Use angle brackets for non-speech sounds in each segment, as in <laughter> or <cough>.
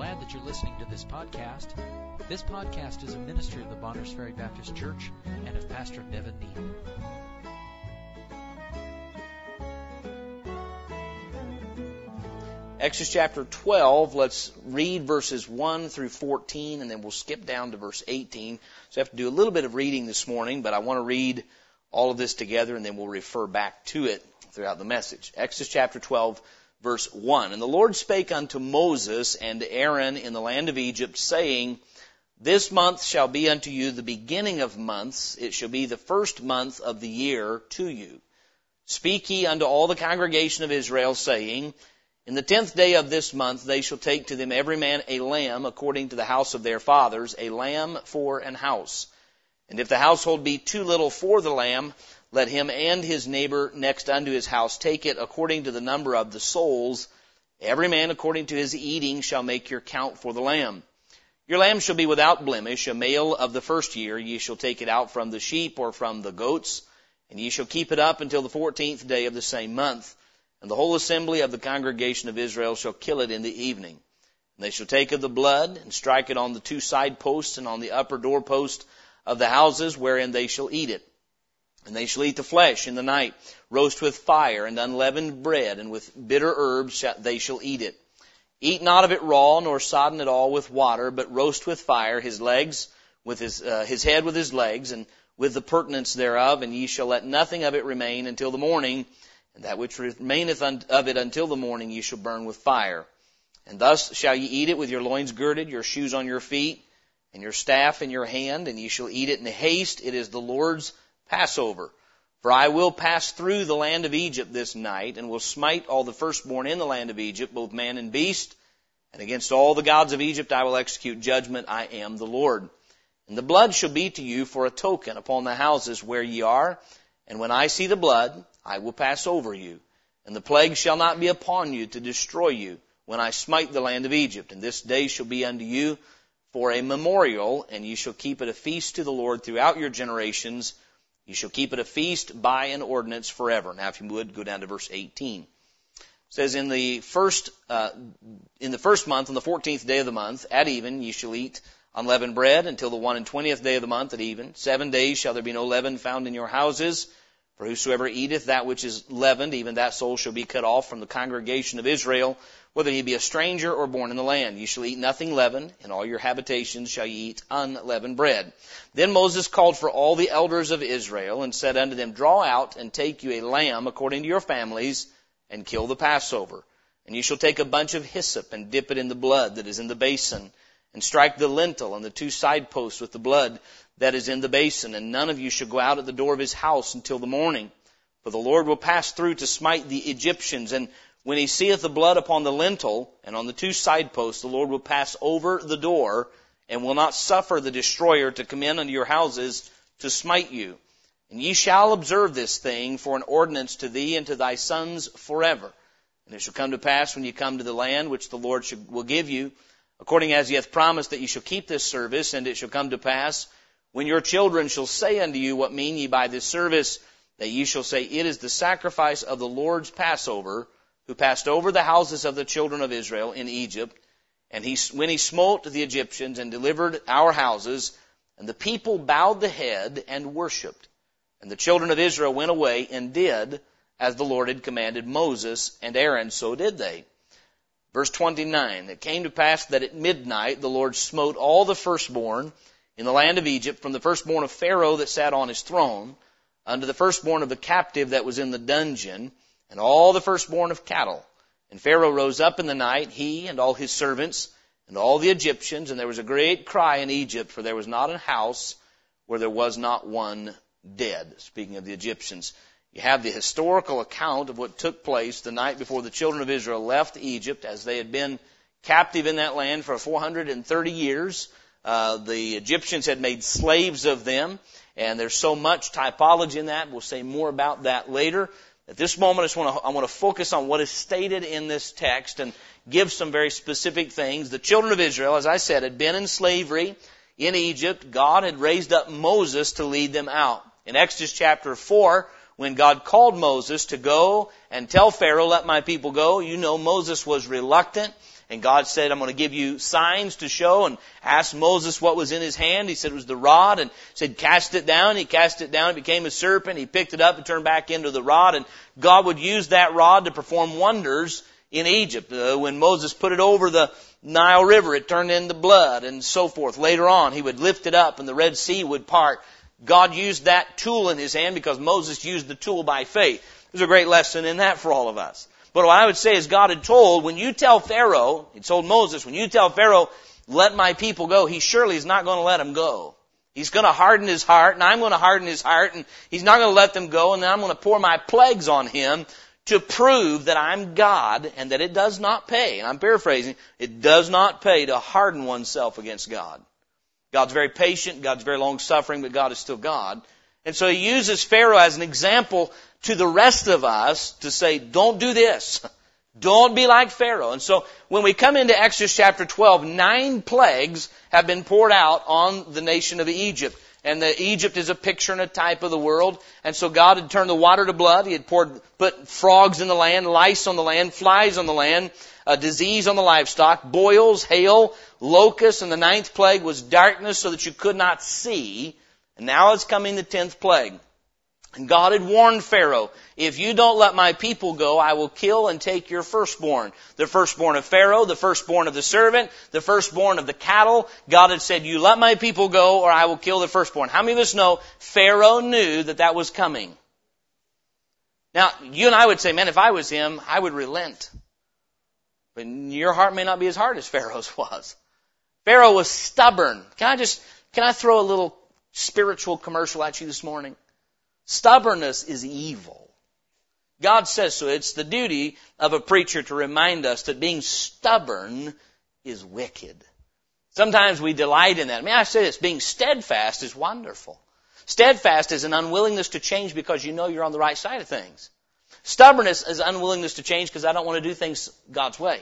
glad that you're listening to this podcast. This podcast is a ministry of the Bonners Ferry Baptist Church and of Pastor Nevin Neal. Exodus chapter 12, let's read verses 1 through 14, and then we'll skip down to verse 18. So I have to do a little bit of reading this morning, but I want to read all of this together, and then we'll refer back to it throughout the message. Exodus chapter 12, verse 1. And the Lord spake unto Moses and Aaron in the land of Egypt, saying, This month shall be unto you the beginning of months. It shall be the first month of the year to you. Speak ye unto all the congregation of Israel, saying, in the tenth day of this month they shall take to them every man a lamb according to the house of their fathers, a lamb for an house. And if the household be too little for the lamb, let him and his neighbor next unto his house take it according to the number of the souls. Every man according to his eating shall make your count for the lamb. Your lamb shall be without blemish, a male of the first year. Ye shall take it out from the sheep or from the goats, and ye shall keep it up until the fourteenth day of the same month. And the whole assembly of the congregation of Israel shall kill it in the evening. And they shall take of the blood and strike it on the two side posts and on the upper door doorpost of the houses wherein they shall eat it. And they shall eat the flesh in the night, roast with fire and unleavened bread, and with bitter herbs they shall eat it. Eat not of it raw, nor sodden it all with water, but roast with fire his legs, with his, uh, his head with his legs, and with the purtenance thereof, and ye shall let nothing of it remain until the morning, and that which remaineth of it until the morning ye shall burn with fire. And thus shall ye eat it with your loins girded, your shoes on your feet, and your staff in your hand, and ye shall eat it in haste. It is the Lord's Passover. For I will pass through the land of Egypt this night, and will smite all the firstborn in the land of Egypt, both man and beast. And against all the gods of Egypt I will execute judgment. I am the Lord. And the blood shall be to you for a token upon the houses where ye are. And when I see the blood, I will pass over you, and the plague shall not be upon you to destroy you when I smite the land of Egypt. And this day shall be unto you for a memorial, and ye shall keep it a feast to the Lord throughout your generations. You shall keep it a feast by an ordinance forever. Now, if you would, go down to verse 18. It says, in the first, uh, in the first month, on the fourteenth day of the month, at even, ye shall eat unleavened bread until the one and twentieth day of the month at even. Seven days shall there be no leaven found in your houses. For whosoever eateth that which is leavened, even that soul shall be cut off from the congregation of Israel, whether he be a stranger or born in the land. You shall eat nothing leavened, in all your habitations shall ye eat unleavened bread. Then Moses called for all the elders of Israel, and said unto them, Draw out and take you a lamb according to your families, and kill the Passover. And you shall take a bunch of hyssop, and dip it in the blood that is in the basin, and strike the lintel and the two side posts with the blood that is in the basin, and none of you shall go out at the door of his house until the morning. For the Lord will pass through to smite the Egyptians, and when he seeth the blood upon the lintel and on the two side posts, the Lord will pass over the door, and will not suffer the destroyer to come in unto your houses to smite you. And ye shall observe this thing for an ordinance to thee and to thy sons forever. And it shall come to pass when ye come to the land which the Lord will give you, according as he hath promised that ye shall keep this service, and it shall come to pass when your children shall say unto you, What mean ye by this service? That ye shall say, It is the sacrifice of the Lord's Passover, who passed over the houses of the children of Israel in Egypt. And he, when he smote the Egyptians and delivered our houses, and the people bowed the head and worshipped. And the children of Israel went away and did as the Lord had commanded Moses and Aaron, so did they. Verse 29, it came to pass that at midnight the Lord smote all the firstborn in the land of Egypt, from the firstborn of Pharaoh that sat on his throne, unto the firstborn of the captive that was in the dungeon, and all the firstborn of cattle. And Pharaoh rose up in the night, he and all his servants, and all the Egyptians, and there was a great cry in Egypt, for there was not a house where there was not one dead. Speaking of the Egyptians. You have the historical account of what took place the night before the children of Israel left Egypt as they had been captive in that land for 430 years. Uh, the Egyptians had made slaves of them, and there's so much typology in that. We'll say more about that later. At this moment, I just want to, I want to focus on what is stated in this text and give some very specific things. The children of Israel, as I said, had been in slavery in Egypt. God had raised up Moses to lead them out. In Exodus chapter 4, when God called Moses to go and tell Pharaoh, let my people go, you know Moses was reluctant. And God said, I'm going to give you signs to show and asked Moses what was in his hand. He said it was the rod and said, cast it down. He cast it down. It became a serpent. He picked it up and turned back into the rod. And God would use that rod to perform wonders in Egypt. Uh, when Moses put it over the Nile River, it turned into blood and so forth. Later on, he would lift it up and the Red Sea would part. God used that tool in his hand because Moses used the tool by faith. There's a great lesson in that for all of us. But what I would say is God had told, when you tell Pharaoh, he told Moses, when you tell Pharaoh, let my people go, he surely is not going to let them go. He's going to harden his heart, and I'm going to harden his heart, and he's not going to let them go, and then I'm going to pour my plagues on him to prove that I'm God and that it does not pay. And I'm paraphrasing, it does not pay to harden oneself against God. God's very patient, God's very long suffering, but God is still God. And so he uses Pharaoh as an example to the rest of us to say, don't do this. Don't be like Pharaoh. And so when we come into Exodus chapter 12, nine plagues have been poured out on the nation of Egypt. And the Egypt is a picture and a type of the world. And so God had turned the water to blood. He had poured, put frogs in the land, lice on the land, flies on the land, a disease on the livestock, boils, hail, locusts, and the ninth plague was darkness so that you could not see. And now is coming the tenth plague. And God had warned Pharaoh, if you don't let my people go, I will kill and take your firstborn. The firstborn of Pharaoh, the firstborn of the servant, the firstborn of the cattle. God had said, you let my people go or I will kill the firstborn. How many of us know Pharaoh knew that that was coming? Now, you and I would say, man, if I was him, I would relent. But your heart may not be as hard as Pharaoh's <laughs> was. Pharaoh was stubborn. Can I just, can I throw a little spiritual commercial at you this morning? Stubbornness is evil. God says so. It's the duty of a preacher to remind us that being stubborn is wicked. Sometimes we delight in that. May I say this? Being steadfast is wonderful. Steadfast is an unwillingness to change because you know you're on the right side of things. Stubbornness is unwillingness to change because I don't want to do things God's way.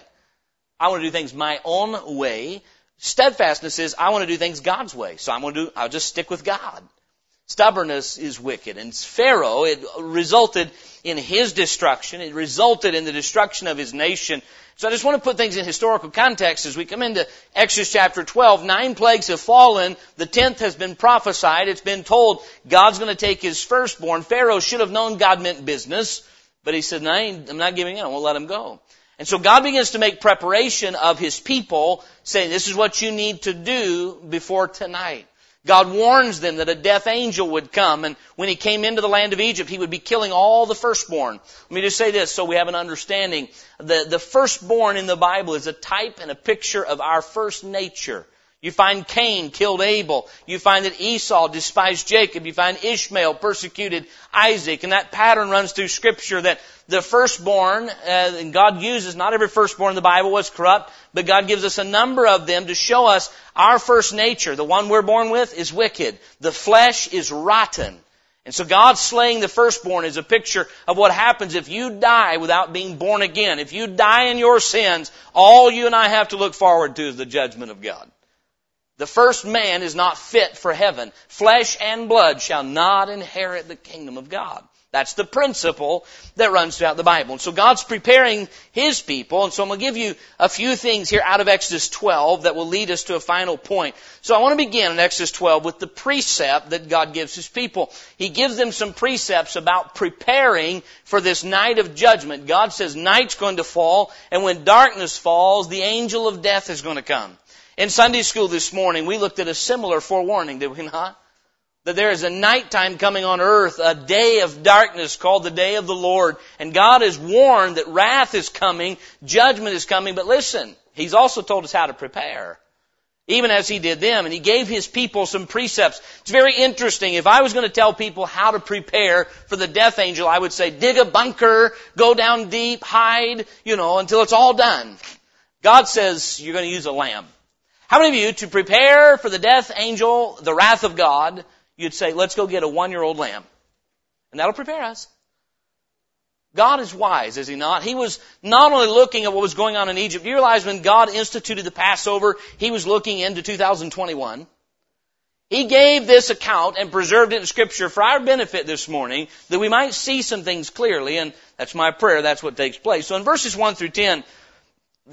I want to do things my own way. Steadfastness is I want to do things God's way. So I'm going to do, I'll just stick with God. Stubbornness is wicked. And Pharaoh, it resulted in his destruction. It resulted in the destruction of his nation. So I just want to put things in historical context as we come into Exodus chapter 12. Nine plagues have fallen. The tenth has been prophesied. It's been told God's going to take his firstborn. Pharaoh should have known God meant business, but he said, no, I'm not giving in. I won't let him go. And so God begins to make preparation of his people, saying, this is what you need to do before tonight. God warns them that a death angel would come, and when he came into the land of Egypt, he would be killing all the firstborn. Let me just say this so we have an understanding. The, the firstborn in the Bible is a type and a picture of our first nature. You find Cain killed Abel. You find that Esau despised Jacob. You find Ishmael persecuted Isaac. And that pattern runs through scripture that the firstborn, uh, and God uses, not every firstborn in the Bible was corrupt, but God gives us a number of them to show us our first nature, the one we're born with, is wicked. The flesh is rotten. And so God slaying the firstborn is a picture of what happens if you die without being born again. If you die in your sins, all you and I have to look forward to is the judgment of God. The first man is not fit for heaven. Flesh and blood shall not inherit the kingdom of God. That's the principle that runs throughout the Bible. And so God's preparing His people, and so I'm going to give you a few things here out of Exodus 12 that will lead us to a final point. So I want to begin in Exodus 12 with the precept that God gives His people. He gives them some precepts about preparing for this night of judgment. God says night's going to fall, and when darkness falls, the angel of death is going to come. In Sunday school this morning, we looked at a similar forewarning, did we not? That there is a nighttime coming on earth, a day of darkness called the day of the Lord. And God has warned that wrath is coming, judgment is coming, but listen, He's also told us how to prepare. Even as He did them, and He gave His people some precepts. It's very interesting. If I was going to tell people how to prepare for the death angel, I would say dig a bunker, go down deep, hide, you know, until it's all done. God says you're going to use a lamb. How many of you, to prepare for the death angel, the wrath of God, you'd say, let's go get a one-year-old lamb. And that'll prepare us. God is wise, is He not? He was not only looking at what was going on in Egypt. You realize when God instituted the Passover, He was looking into 2021. He gave this account and preserved it in scripture for our benefit this morning that we might see some things clearly and that's my prayer. That's what takes place. So in verses 1 through 10,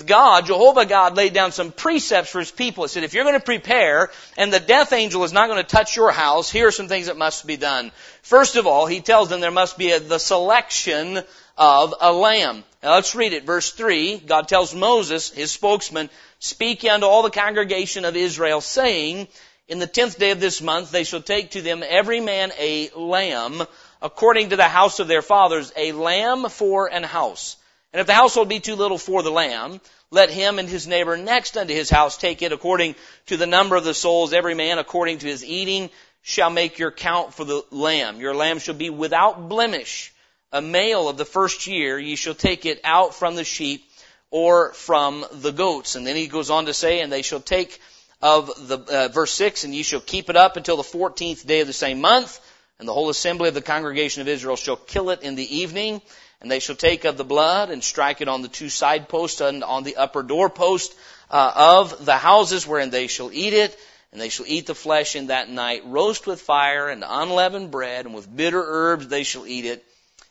God, Jehovah God, laid down some precepts for His people. He said, if you're going to prepare and the death angel is not going to touch your house, here are some things that must be done. First of all, He tells them there must be a, the selection of a lamb. Now let's read it. Verse 3, God tells Moses, His spokesman, speak unto all the congregation of Israel, saying, in the tenth day of this month they shall take to them every man a lamb, according to the house of their fathers, a lamb for an house. And if the household be too little for the lamb, let him and his neighbor next unto his house take it according to the number of the souls, every man according to his eating shall make your count for the lamb. Your lamb shall be without blemish. A male of the first year, ye shall take it out from the sheep or from the goats. And then he goes on to say, and they shall take of the uh, verse 6, and ye shall keep it up until the 14th day of the same month, and the whole assembly of the congregation of Israel shall kill it in the evening, and they shall take of the blood and strike it on the two side posts and on the upper doorpost uh, of the houses wherein they shall eat it, and they shall eat the flesh in that night, roast with fire and unleavened bread, and with bitter herbs they shall eat it.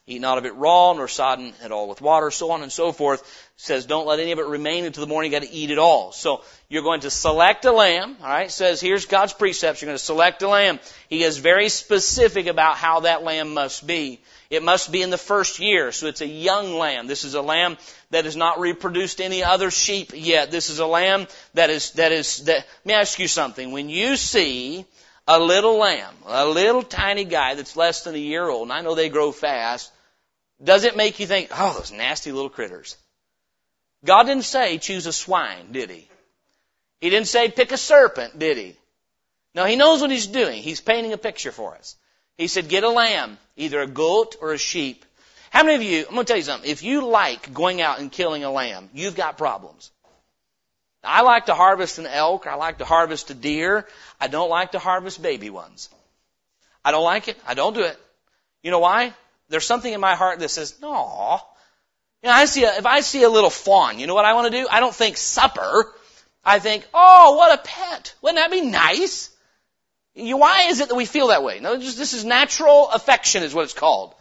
Eat not of it raw, nor sodden at all with water, so on and so forth. It says, don't let any of it remain until the morning, you got to eat it all. So, you're going to select a lamb, alright? It says, here's God's precepts, you're going to select a lamb. He is very specific about how that lamb must be. It must be in the first year, so it's a young lamb. This is a lamb that has not reproduced any other sheep yet. This is a lamb that is, that is, that, let me ask you something. When you see a little lamb, a little tiny guy that's less than a year old, and I know they grow fast, does it make you think, oh, those nasty little critters? God didn't say choose a swine, did he? He didn't say pick a serpent, did he? No, he knows what he's doing. He's painting a picture for us. He said, get a lamb, either a goat or a sheep. How many of you, I'm going to tell you something, if you like going out and killing a lamb, you've got problems. I like to harvest an elk, I like to harvest a deer. I don't like to harvest baby ones. I don't like it. I don't do it. You know why? There's something in my heart that says, no. You know, I see a, if I see a little fawn, you know what I want to do? I don't think supper. I think, oh, what a pet. Wouldn't that be nice? You, why is it that we feel that way? No, just, this is natural affection is what it's called.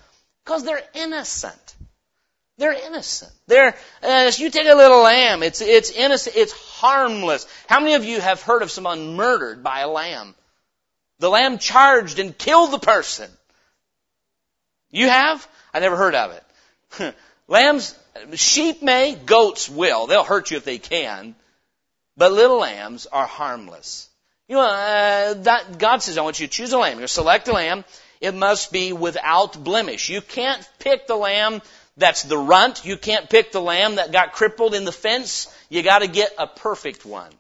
Because they're innocent. They're innocent. They're, uh, you take a little lamb, it's, it's innocent, it's harmless. How many of you have heard of someone murdered by a lamb? The lamb charged and killed the person. You have? I never heard of it. <laughs> lambs, sheep may, goats will. They'll hurt you if they can. But little lambs are harmless. You know, uh, that, God says, I want you to choose a lamb. You select a lamb. It must be without blemish. You can't pick the lamb that's the runt. You can't pick the lamb that got crippled in the fence. You gotta get a perfect one.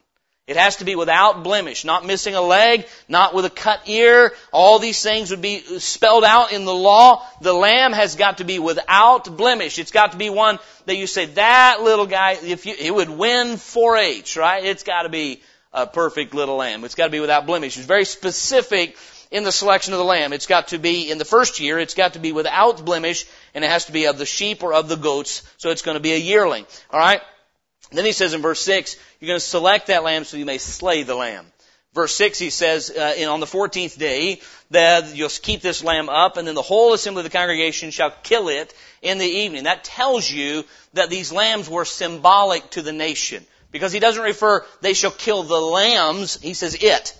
It has to be without blemish, not missing a leg, not with a cut ear. All these things would be spelled out in the law. The lamb has got to be without blemish. It's got to be one that you say, that little guy, if you, it would win 4-H, right? It's got to be a perfect little lamb. It's got to be without blemish. It's very specific in the selection of the lamb. It's got to be, in the first year, it's got to be without blemish, and it has to be of the sheep or of the goats, so it's going to be a yearling. Alright? Then he says in verse 6, you're going to select that lamb so you may slay the lamb. Verse 6, he says, uh, on the 14th day, that you'll keep this lamb up, and then the whole assembly of the congregation shall kill it in the evening. That tells you that these lambs were symbolic to the nation. Because he doesn't refer, they shall kill the lambs, he says it.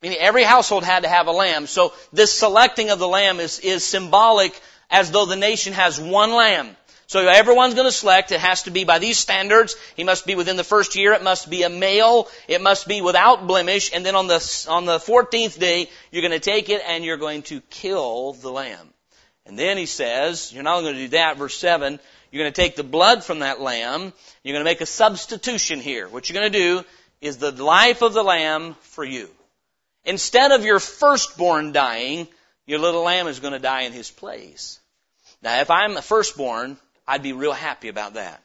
Meaning every household had to have a lamb. So this selecting of the lamb is, is symbolic as though the nation has one lamb. So everyone's going to select. It has to be by these standards. He must be within the first year. It must be a male. It must be without blemish. And then on the, on the 14th day, you're going to take it and you're going to kill the lamb. And then he says, you're not going to do that, verse 7, you're going to take the blood from that lamb. You're going to make a substitution here. What you're going to do is the life of the lamb for you. Instead of your firstborn dying, your little lamb is going to die in his place. Now, if I'm a firstborn, I'd be real happy about that.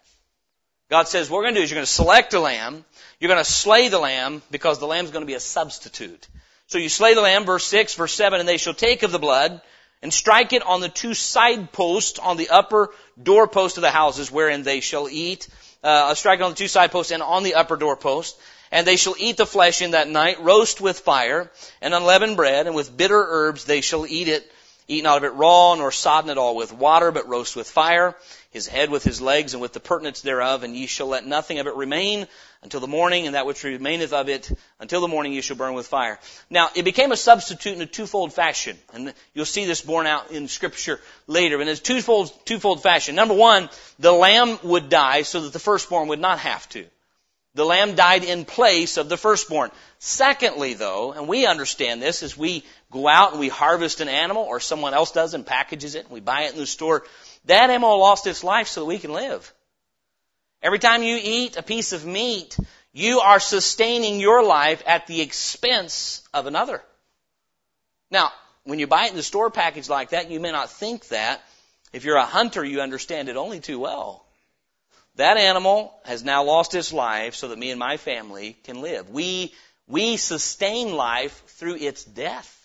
God says, what we're going to do is you're going to select a lamb. You're going to slay the lamb because the lamb's going to be a substitute. So you slay the lamb, verse 6, verse 7, and they shall take of the blood and strike it on the two side posts on the upper doorpost of the houses wherein they shall eat. Uh, strike it on the two side posts and on the upper doorpost. And they shall eat the flesh in that night, roast with fire, and unleavened bread, and with bitter herbs they shall eat it. Eat out of it raw, nor sodden it all with water, but roast with fire, his head with his legs, and with the purtenance thereof, and ye shall let nothing of it remain until the morning, and that which remaineth of it until the morning ye shall burn with fire. Now, it became a substitute in a twofold fashion, and you'll see this borne out in scripture later, in a twofold, twofold fashion. Number one, the lamb would die so that the firstborn would not have to. The lamb died in place of the firstborn. Secondly, though, and we understand this as we go out and we harvest an animal or someone else does and packages it and we buy it in the store, that animal lost its life so that we can live. Every time you eat a piece of meat, you are sustaining your life at the expense of another. Now, when you buy it in the store package like that, you may not think that. If you're a hunter, you understand it only too well. That animal has now lost its life so that me and my family can live. We, we sustain life through its death.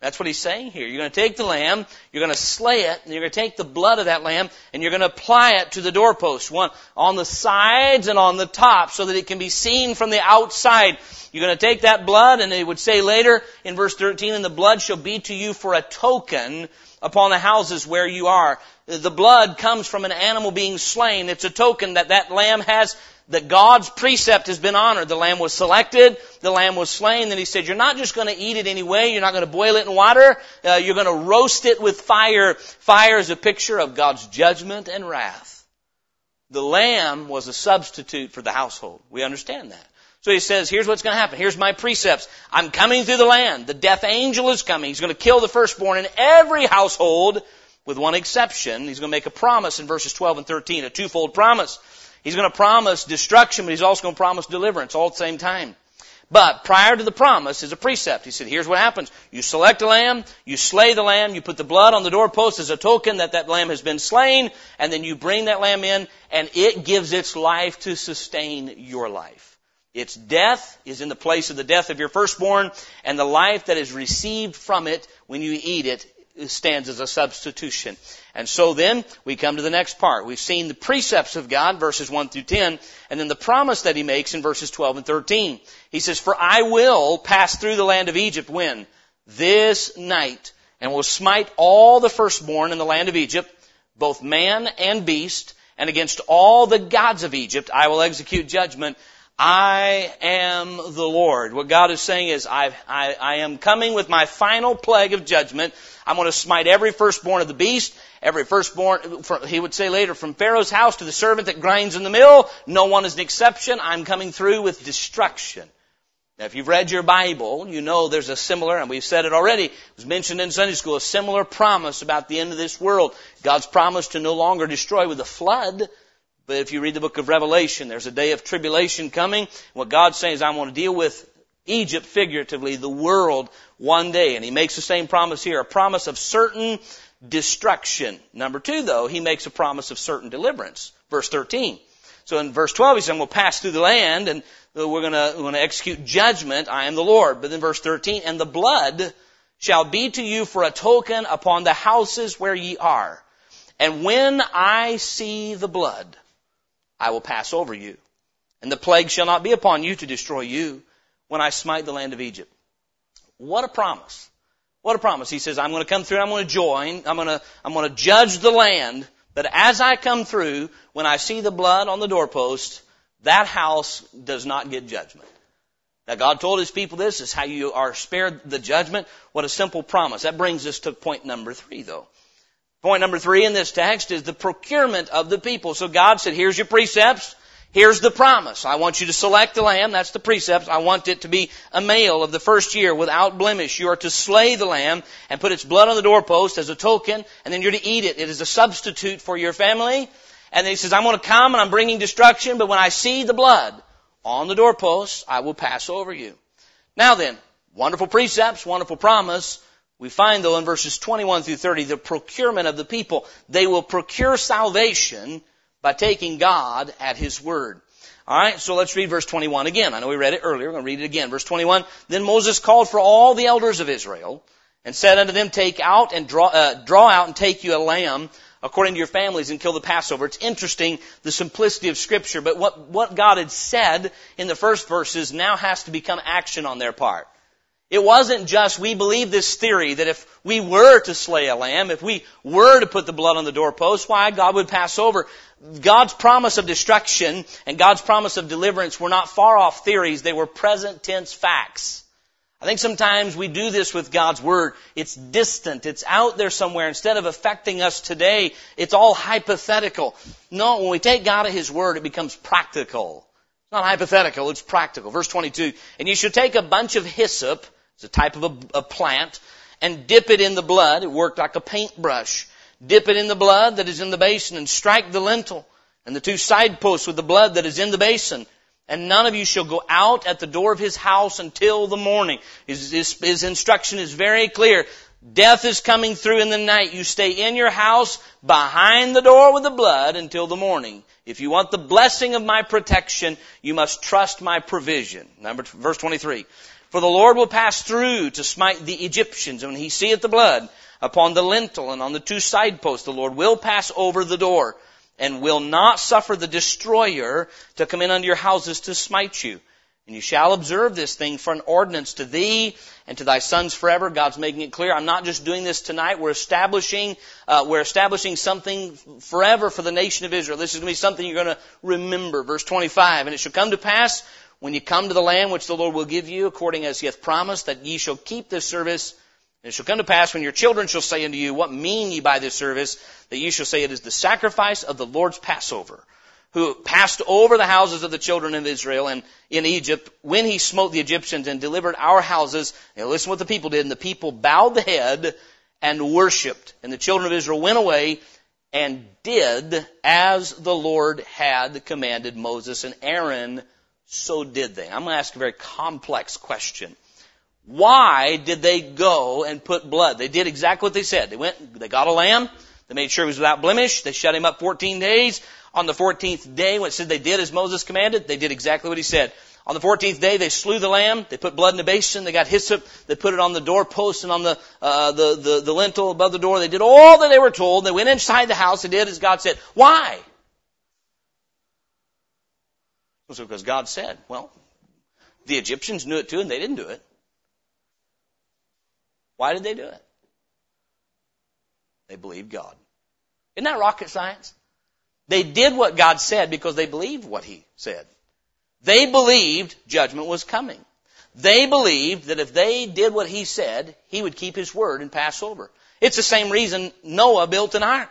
That's what he's saying here. You're going to take the lamb, you're going to slay it, and you're going to take the blood of that lamb, and you're going to apply it to the doorpost, one on the sides and on the top, so that it can be seen from the outside. You're going to take that blood, and it would say later in verse 13, and the blood shall be to you for a token upon the houses where you are. The blood comes from an animal being slain. It's a token that that lamb has, that God's precept has been honored. The lamb was selected, the lamb was slain, then he said, you're not just going to eat it anyway, you're not going to boil it in water, uh, you're going to roast it with fire. Fire is a picture of God's judgment and wrath. The lamb was a substitute for the household. We understand that. So he says, here's what's going to happen. Here's my precepts. I'm coming through the land. The death angel is coming. He's going to kill the firstborn in every household with one exception. He's going to make a promise in verses 12 and 13, a twofold promise. He's going to promise destruction, but he's also going to promise deliverance all at the same time. But prior to the promise is a precept. He said, here's what happens. You select a lamb, you slay the lamb, you put the blood on the doorpost as a token that that lamb has been slain, and then you bring that lamb in, and it gives its life to sustain your life. Its death is in the place of the death of your firstborn, and the life that is received from it when you eat it stands as a substitution. And so then, we come to the next part. We've seen the precepts of God, verses 1 through 10, and then the promise that He makes in verses 12 and 13. He says, For I will pass through the land of Egypt when? This night, and will smite all the firstborn in the land of Egypt, both man and beast, and against all the gods of Egypt I will execute judgment, I am the Lord. What God is saying is, I, I, I am coming with my final plague of judgment. I'm going to smite every firstborn of the beast, every firstborn, he would say later, from Pharaoh's house to the servant that grinds in the mill. No one is an exception. I'm coming through with destruction. Now, if you've read your Bible, you know there's a similar, and we've said it already, it was mentioned in Sunday school, a similar promise about the end of this world. God's promise to no longer destroy with a flood, but if you read the book of Revelation, there's a day of tribulation coming. What God's saying is, I want to deal with Egypt figuratively, the world, one day. And He makes the same promise here, a promise of certain destruction. Number two, though, He makes a promise of certain deliverance. Verse 13. So in verse 12, He says, we'll pass through the land and we're gonna, we're gonna execute judgment. I am the Lord. But then verse 13, and the blood shall be to you for a token upon the houses where ye are. And when I see the blood, I will pass over you. And the plague shall not be upon you to destroy you when I smite the land of Egypt. What a promise. What a promise. He says, I'm going to come through, I'm going to join, I'm going to, I'm going to judge the land, but as I come through, when I see the blood on the doorpost, that house does not get judgment. Now God told His people this is how you are spared the judgment. What a simple promise. That brings us to point number three though. Point number three in this text is the procurement of the people. So God said, here's your precepts. Here's the promise. I want you to select the lamb. That's the precepts. I want it to be a male of the first year without blemish. You are to slay the lamb and put its blood on the doorpost as a token, and then you're to eat it. It is a substitute for your family. And then he says, I'm going to come and I'm bringing destruction, but when I see the blood on the doorpost, I will pass over you. Now then, wonderful precepts, wonderful promise. We find though in verses 21 through 30 the procurement of the people. They will procure salvation by taking God at His word. Alright, so let's read verse 21 again. I know we read it earlier. We're going to read it again. Verse 21. Then Moses called for all the elders of Israel and said unto them, Take out and draw, uh, draw out and take you a lamb according to your families and kill the Passover. It's interesting, the simplicity of scripture, but what, what God had said in the first verses now has to become action on their part. It wasn't just we believe this theory that if we were to slay a lamb, if we were to put the blood on the doorpost, why God would pass over. God's promise of destruction and God's promise of deliverance were not far off theories, they were present tense facts. I think sometimes we do this with God's Word. It's distant. It's out there somewhere. Instead of affecting us today, it's all hypothetical. No, when we take God at His Word, it becomes practical. It's not hypothetical, it's practical. Verse 22, and you should take a bunch of hyssop, it's a type of a, a plant, and dip it in the blood. It worked like a paintbrush. Dip it in the blood that is in the basin and strike the lintel and the two side posts with the blood that is in the basin and none of you shall go out at the door of his house until the morning. His, his, his, instruction is very clear. Death is coming through in the night. You stay in your house behind the door with the blood until the morning. If you want the blessing of my protection, you must trust my provision. Number, verse 23. For the Lord will pass through to smite the Egyptians, and when he seeth the blood upon the lintel and on the two side posts, the Lord will pass over the door and will not suffer the destroyer to come in unto your houses to smite you. And you shall observe this thing for an ordinance to thee and to thy sons forever. God's making it clear. I'm not just doing this tonight. We're establishing, uh, we're establishing something forever for the nation of Israel. This is going to be something you're going to remember. Verse 25. And it shall come to pass when you come to the land which the Lord will give you, according as he hath promised, that ye shall keep this service and it shall come to pass when your children shall say unto you, What mean ye by this service? That ye shall say, It is the sacrifice of the Lord's Passover, who passed over the houses of the children of Israel and in Egypt when he smote the Egyptians and delivered our houses. Now listen what the people did. And the people bowed the head and worshipped. And the children of Israel went away and did as the Lord had commanded Moses and Aaron. So did they. I'm going to ask a very complex question. Why did they go and put blood? They did exactly what they said. They went, they got a lamb, they made sure he was without blemish, they shut him up 14 days. On the 14th day, when it said they did as Moses commanded, they did exactly what he said. On the 14th day, they slew the lamb. They put blood in a basin. They got hyssop. They put it on the doorpost and on the, uh, the, the, the lintel above the door. They did all that they were told. They went inside the house. They did as God said. Why? Well, so because God said. Well, the Egyptians knew it too, and they didn't do it. Why did they do it? They believed God. Isn't that rocket science? They did what God said because they believed what He said. They believed judgment was coming. They believed that if they did what He said, He would keep His word and pass over. It's the same reason Noah built an ark.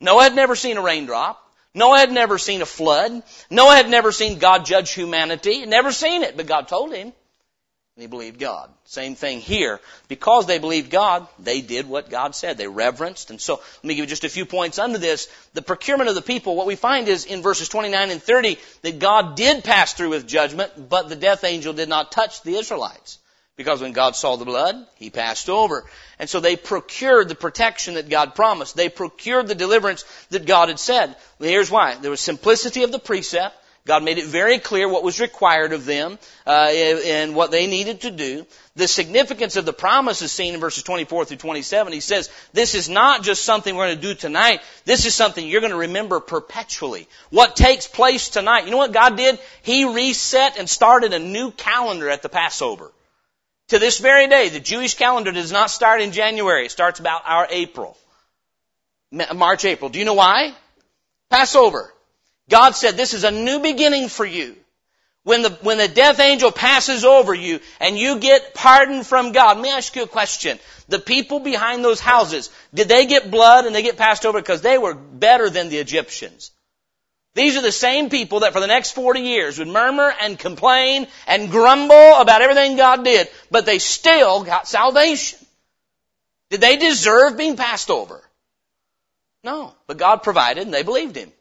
Noah had never seen a raindrop. Noah had never seen a flood. Noah had never seen God judge humanity. Never seen it, but God told him. And he believed God. Same thing here. Because they believed God, they did what God said. They reverenced. And so, let me give you just a few points under this. The procurement of the people, what we find is in verses 29 and 30 that God did pass through with judgment, but the death angel did not touch the Israelites. Because when God saw the blood, He passed over. And so they procured the protection that God promised. They procured the deliverance that God had said. Here's why. There was simplicity of the precept. God made it very clear what was required of them uh, and what they needed to do. The significance of the promise is seen in verses 24 through 27. He says, this is not just something we're going to do tonight. This is something you're going to remember perpetually. What takes place tonight. You know what God did? He reset and started a new calendar at the Passover. To this very day, the Jewish calendar does not start in January. It starts about our April. March, April. Do you know why? Passover. God said, this is a new beginning for you. When the, when the death angel passes over you and you get pardon from God, let me ask you a question. The people behind those houses, did they get blood and they get passed over because they were better than the Egyptians? These are the same people that for the next 40 years would murmur and complain and grumble about everything God did, but they still got salvation. Did they deserve being passed over? No, but God provided and they believed Him.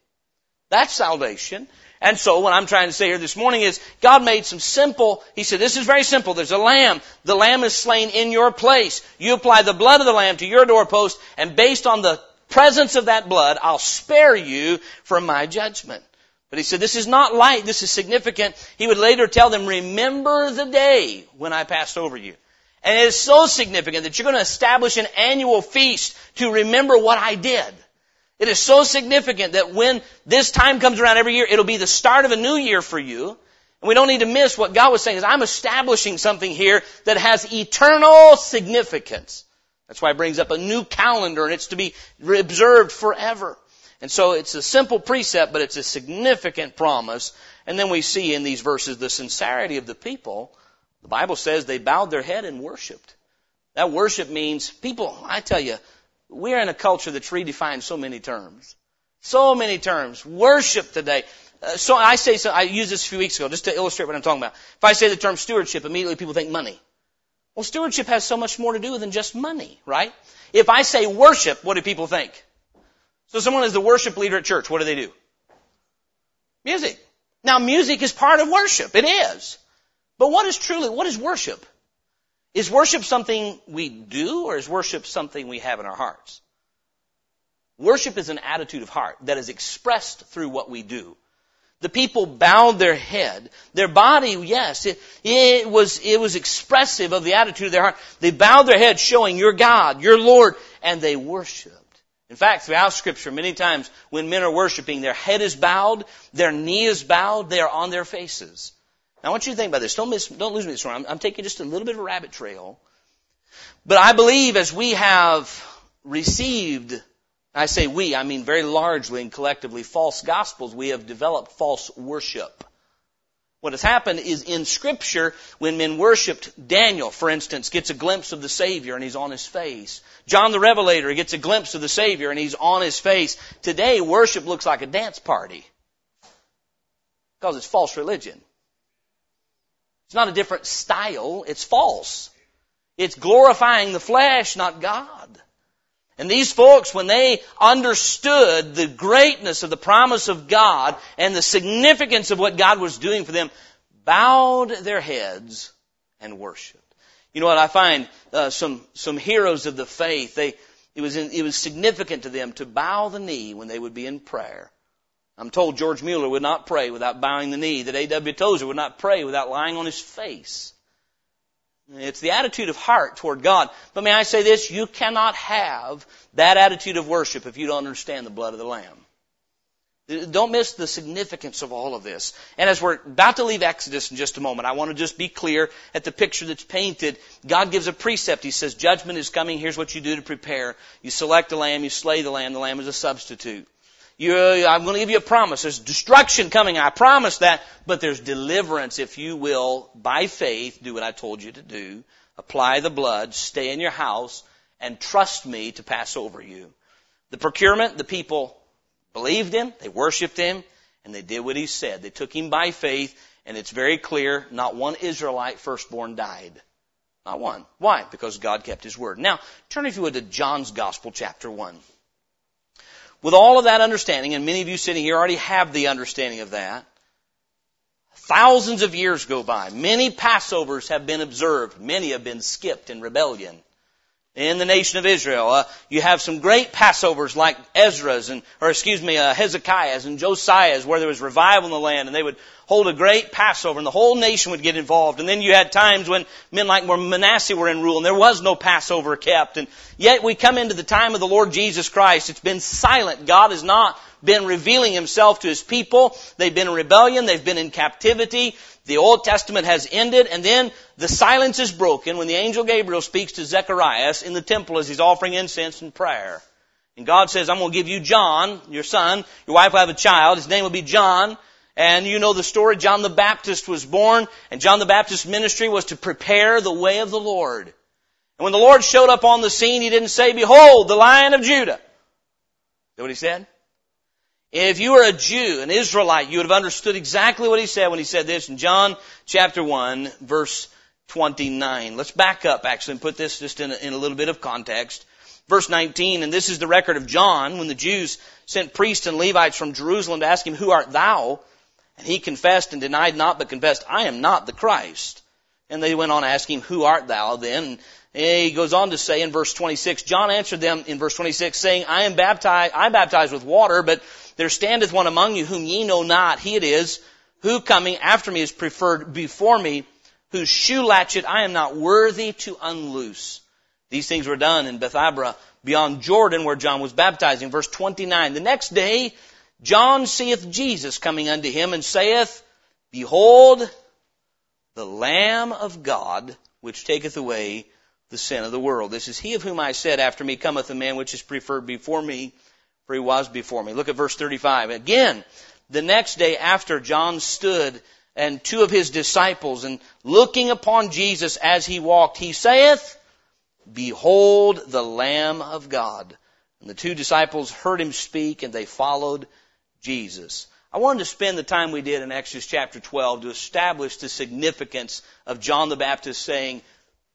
That's salvation. And so what I'm trying to say here this morning is God made some simple, He said, this is very simple. There's a lamb. The lamb is slain in your place. You apply the blood of the lamb to your doorpost and based on the presence of that blood, I'll spare you from my judgment. But he said, this is not light, this is significant. He would later tell them, remember the day when I passed over you. And it is so significant that you're going to establish an annual feast to remember what I did. It is so significant that when this time comes around every year, it'll be the start of a new year for you. And we don't need to miss what God was saying is I'm establishing something here that has eternal significance. That's why it brings up a new calendar and it's to be observed forever. And so it's a simple precept, but it's a significant promise. And then we see in these verses the sincerity of the people. The Bible says they bowed their head and worshiped. That worship means people, I tell you, we're in a culture that's redefined so many terms. So many terms. Worship today. Uh, so I say, so I used this a few weeks ago just to illustrate what I'm talking about. If I say the term stewardship, immediately people think money. Well, stewardship has so much more to do than just money, right? If I say worship, what do people think? So someone is the worship leader at church. What do they do? Music. Now music is part of worship. It is. But what is truly, what is worship? Is worship something we do or is worship something we have in our hearts? Worship is an attitude of heart that is expressed through what we do. The people bowed their head. Their body, yes, it, it, was, it was expressive of the attitude of their heart. They bowed their head showing your God, your Lord, and they worshiped. In fact, throughout scripture, many times when men are worshiping, their head is bowed, their knee is bowed, they are on their faces. Now I want you to think about this. Don't miss, don't lose me this wrong. I'm, I'm taking just a little bit of a rabbit trail. But I believe as we have received, I say we, I mean very largely and collectively, false gospels, we have developed false worship. What has happened is in scripture, when men worshiped, Daniel, for instance, gets a glimpse of the Savior and he's on his face. John the Revelator gets a glimpse of the Savior and he's on his face. Today, worship looks like a dance party. Because it's false religion. It's not a different style, it's false. It's glorifying the flesh, not God. And these folks, when they understood the greatness of the promise of God and the significance of what God was doing for them, bowed their heads and worshiped. You know what? I find uh, some some heroes of the faith. They it was in, it was significant to them to bow the knee when they would be in prayer. I'm told George Mueller would not pray without bowing the knee. That A.W. Tozer would not pray without lying on his face. It's the attitude of heart toward God. But may I say this? You cannot have that attitude of worship if you don't understand the blood of the Lamb. Don't miss the significance of all of this. And as we're about to leave Exodus in just a moment, I want to just be clear at the picture that's painted. God gives a precept. He says, judgment is coming. Here's what you do to prepare. You select the lamb. You slay the lamb. The lamb is a substitute. You, uh, I'm going to give you a promise. There's destruction coming. I promise that. But there's deliverance if you will, by faith, do what I told you to do. Apply the blood, stay in your house, and trust me to pass over you. The procurement, the people believed him, they worshiped him, and they did what he said. They took him by faith, and it's very clear, not one Israelite firstborn died. Not one. Why? Because God kept his word. Now, turn if you would to John's Gospel, chapter 1. With all of that understanding, and many of you sitting here already have the understanding of that, thousands of years go by. Many Passovers have been observed. Many have been skipped in rebellion in the nation of Israel. Uh, you have some great Passovers like Ezra's and, or excuse me, uh, Hezekiah's and Josiah's where there was revival in the land and they would hold a great Passover and the whole nation would get involved. And then you had times when men like Manasseh were in rule and there was no Passover kept. And yet we come into the time of the Lord Jesus Christ. It's been silent. God has not been revealing himself to his people. They've been in rebellion. They've been in captivity. The Old Testament has ended and then the silence is broken when the angel Gabriel speaks to Zechariah in the temple as he's offering incense and prayer. And God says, I'm going to give you John, your son. Your wife will have a child. His name will be John. And you know the story. John the Baptist was born, and John the Baptist's ministry was to prepare the way of the Lord. And when the Lord showed up on the scene, he didn't say, Behold, the Lion of Judah. Is that what he said? If you were a Jew, an Israelite, you would have understood exactly what he said when he said this in John chapter 1, verse 29. Let's back up actually and put this just in a, in a little bit of context. Verse 19, and this is the record of John when the Jews sent priests and Levites from Jerusalem to ask him, Who art thou? And he confessed and denied not, but confessed, I am not the Christ. And they went on asking, Who art thou then? And he goes on to say in verse 26, John answered them in verse 26, saying, I am baptized, I baptize with water, but there standeth one among you whom ye know not. He it is, who coming after me is preferred before me, whose shoe latchet I am not worthy to unloose. These things were done in Bethabara beyond Jordan where John was baptizing. Verse 29. The next day, John seeth Jesus coming unto him and saith, Behold, the Lamb of God, which taketh away the sin of the world. This is he of whom I said, After me cometh a man which is preferred before me, for he was before me. Look at verse 35. Again, the next day after John stood and two of his disciples and looking upon Jesus as he walked, he saith, Behold the Lamb of God. And the two disciples heard him speak and they followed Jesus. I wanted to spend the time we did in Exodus chapter 12 to establish the significance of John the Baptist saying,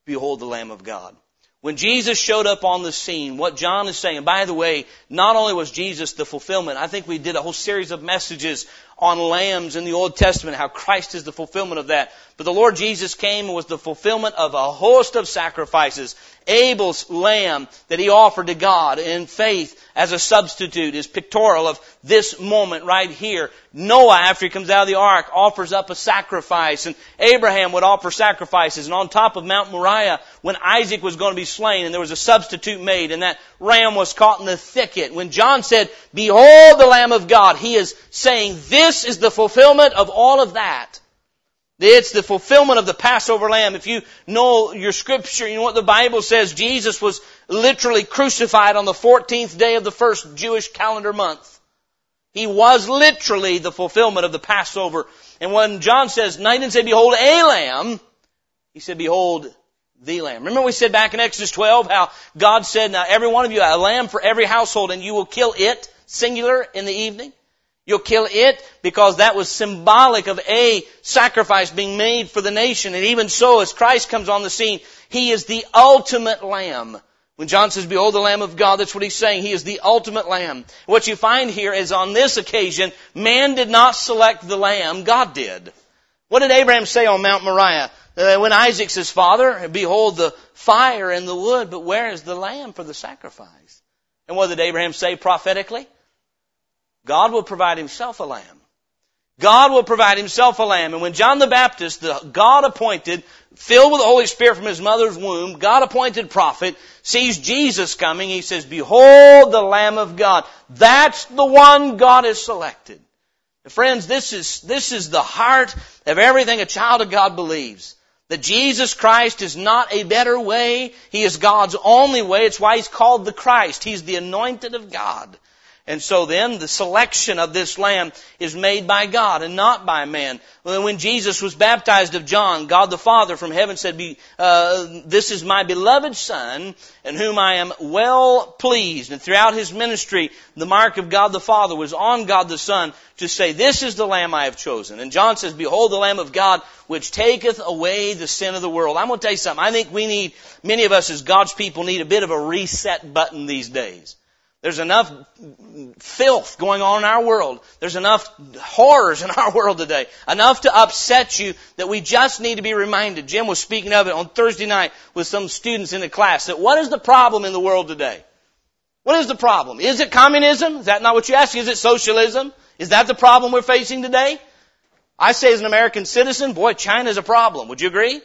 Behold the Lamb of God. When Jesus showed up on the scene, what John is saying, by the way, not only was Jesus the fulfillment, I think we did a whole series of messages on lambs in the Old Testament, how Christ is the fulfillment of that. But the Lord Jesus came and was the fulfillment of a host of sacrifices. Abel's lamb that he offered to God in faith as a substitute is pictorial of this moment right here. Noah, after he comes out of the ark, offers up a sacrifice and Abraham would offer sacrifices and on top of Mount Moriah when Isaac was going to be slain and there was a substitute made and that ram was caught in the thicket. When John said, behold the Lamb of God, he is saying this is the fulfillment of all of that. It's the fulfillment of the Passover lamb. If you know your scripture, you know what the Bible says. Jesus was literally crucified on the 14th day of the first Jewish calendar month. He was literally the fulfillment of the Passover. And when John says, night and say, behold a lamb, he said, behold the lamb. Remember we said back in Exodus 12 how God said, now every one of you, a lamb for every household and you will kill it, singular, in the evening? You'll kill it because that was symbolic of a sacrifice being made for the nation. And even so, as Christ comes on the scene, He is the ultimate Lamb. When John says, behold the Lamb of God, that's what he's saying. He is the ultimate Lamb. What you find here is on this occasion, man did not select the Lamb, God did. What did Abraham say on Mount Moriah? Uh, when Isaac says, Father, behold the fire and the wood, but where is the Lamb for the sacrifice? And what did Abraham say prophetically? God will provide himself a lamb. God will provide himself a lamb. And when John the Baptist, the God appointed, filled with the Holy Spirit from his mother's womb, God appointed prophet, sees Jesus coming, he says, Behold the Lamb of God. That's the one God has selected. friends, this is, this is the heart of everything a child of God believes. That Jesus Christ is not a better way. He is God's only way. It's why He's called the Christ. He's the anointed of God. And so then the selection of this lamb is made by God and not by man. When Jesus was baptized of John, God the Father from heaven said, uh, this is my beloved son in whom I am well pleased. And throughout his ministry, the mark of God the Father was on God the Son to say, this is the lamb I have chosen. And John says, behold the lamb of God which taketh away the sin of the world. I'm going to tell you something. I think we need, many of us as God's people need a bit of a reset button these days. There's enough filth going on in our world. There's enough horrors in <laughs> our world today. Enough to upset you that we just need to be reminded. Jim was speaking of it on Thursday night with some students in the class that what is the problem in the world today? What is the problem? Is it communism? Is that not what you ask? Is it socialism? Is that the problem we're facing today? I say as an American citizen, boy, China's a problem. Would you agree?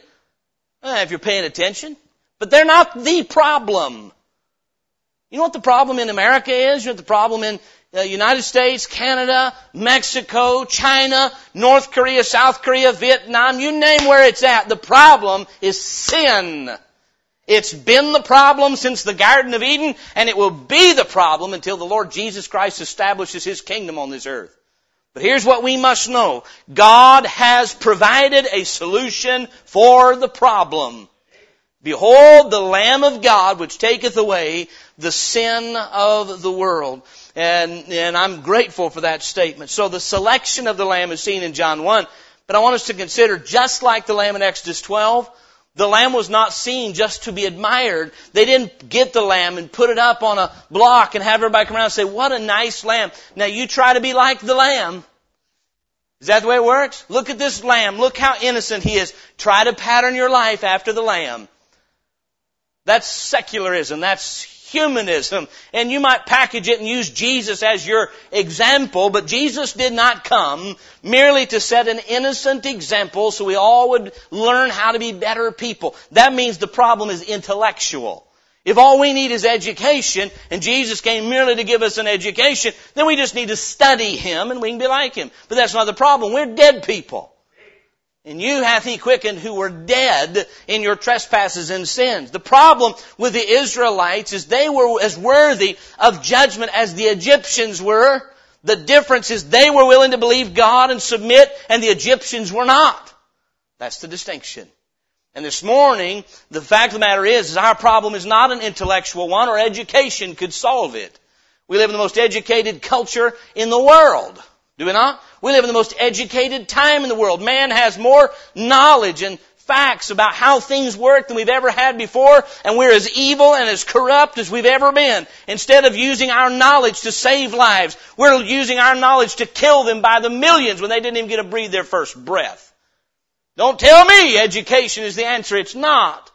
Eh, if you're paying attention. But they're not the problem. You know what the problem in America is? You know what the problem in the United States, Canada, Mexico, China, North Korea, South Korea, Vietnam, you name where it's at. The problem is sin. It's been the problem since the Garden of Eden, and it will be the problem until the Lord Jesus Christ establishes His kingdom on this earth. But here's what we must know. God has provided a solution for the problem. Behold the Lamb of God which taketh away the sin of the world. And, and I'm grateful for that statement. So the selection of the Lamb is seen in John 1. But I want us to consider, just like the Lamb in Exodus 12, the lamb was not seen just to be admired. They didn't get the lamb and put it up on a block and have everybody come around and say, what a nice lamb. Now you try to be like the lamb. Is that the way it works? Look at this lamb. Look how innocent he is. Try to pattern your life after the lamb. That's secularism. That's humanism. And you might package it and use Jesus as your example, but Jesus did not come merely to set an innocent example so we all would learn how to be better people. That means the problem is intellectual. If all we need is education, and Jesus came merely to give us an education, then we just need to study Him and we can be like Him. But that's not the problem. We're dead people. And you hath He quickened who were dead in your trespasses and sins. The problem with the Israelites is they were as worthy of judgment as the Egyptians were. The difference is they were willing to believe God and submit, and the Egyptians were not. That's the distinction. And this morning, the fact of the matter is, is our problem is not an intellectual one, or education could solve it. We live in the most educated culture in the world. Do we not? We live in the most educated time in the world. Man has more knowledge and facts about how things work than we've ever had before, and we're as evil and as corrupt as we've ever been. Instead of using our knowledge to save lives, we're using our knowledge to kill them by the millions when they didn't even get to breathe their first breath. Don't tell me education is the answer. It's not.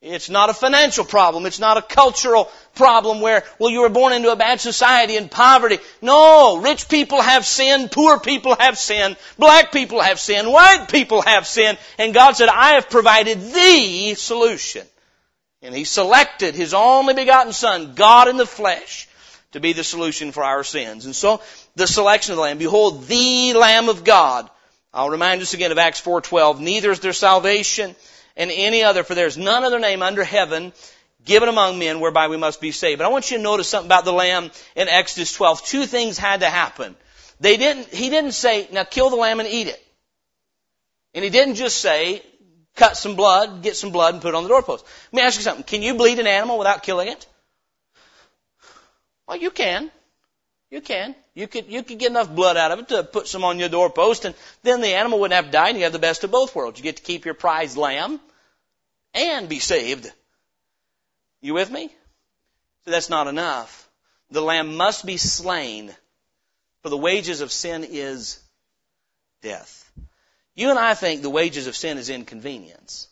It's not a financial problem. It's not a cultural problem where, well, you were born into a bad society and poverty. No, rich people have sin, poor people have sin, black people have sin, white people have sin, and God said, I have provided the solution. And He selected His only begotten Son, God in the flesh, to be the solution for our sins. And so, the selection of the Lamb, behold, the Lamb of God, I'll remind us again of Acts 4:12. Neither is there salvation in any other, for there is none other name under heaven given among men whereby we must be saved. But I want you to notice something about the lamb in Exodus 12. Two things had to happen. They didn't, he didn't say, now kill the lamb and eat it. And he didn't just say, cut some blood, get some blood and put it on the doorpost. Let me ask you something. Can you bleed an animal without killing it? Well, you can. You can. You could, you could get enough blood out of it to put some on your doorpost and then the animal wouldn't have to die and you have the best of both worlds. You get to keep your prized lamb and be saved. You with me? So that's not enough. The lamb must be slain for the wages of sin is death. You and I think the wages of sin is inconvenience.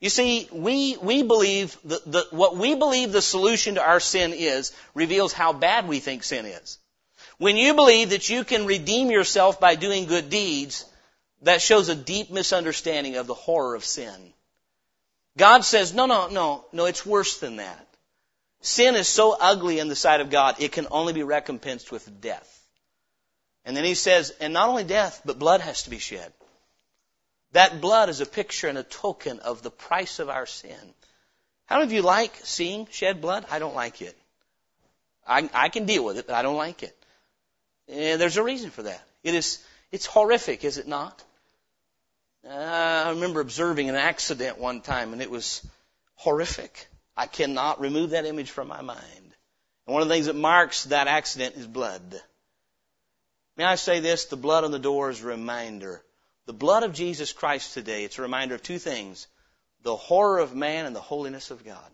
You see, we, we believe the, the, what we believe the solution to our sin is reveals how bad we think sin is. When you believe that you can redeem yourself by doing good deeds, that shows a deep misunderstanding of the horror of sin. God says, no, no, no, no, it's worse than that. Sin is so ugly in the sight of God, it can only be recompensed with death. And then he says, and not only death, but blood has to be shed. That blood is a picture and a token of the price of our sin. How many of you like seeing shed blood? I don't like it. I, I can deal with it, but I don't like it. And there's a reason for that. It is, it's horrific, is it not? Uh, I remember observing an accident one time and it was horrific. I cannot remove that image from my mind. And one of the things that marks that accident is blood. May I say this? The blood on the door is a reminder the blood of Jesus Christ today, it's a reminder of two things. The horror of man and the holiness of God.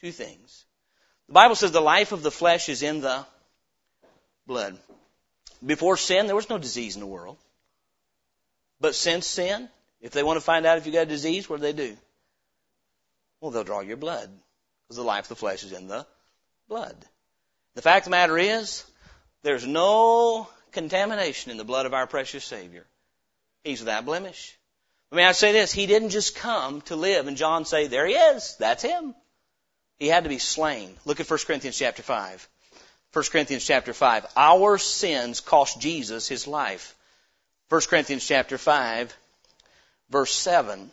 Two things. The Bible says the life of the flesh is in the blood. Before sin, there was no disease in the world. But since sin, if they want to find out if you got a disease, what do they do? Well, they'll draw your blood. Because the life of the flesh is in the blood. The fact of the matter is, there's no contamination in the blood of our precious Savior. He's without blemish. May I say this? He didn't just come to live and John say, there he is. That's him. He had to be slain. Look at 1 Corinthians chapter 5. 1 Corinthians chapter 5. Our sins cost Jesus his life. 1 Corinthians chapter 5, verse 7.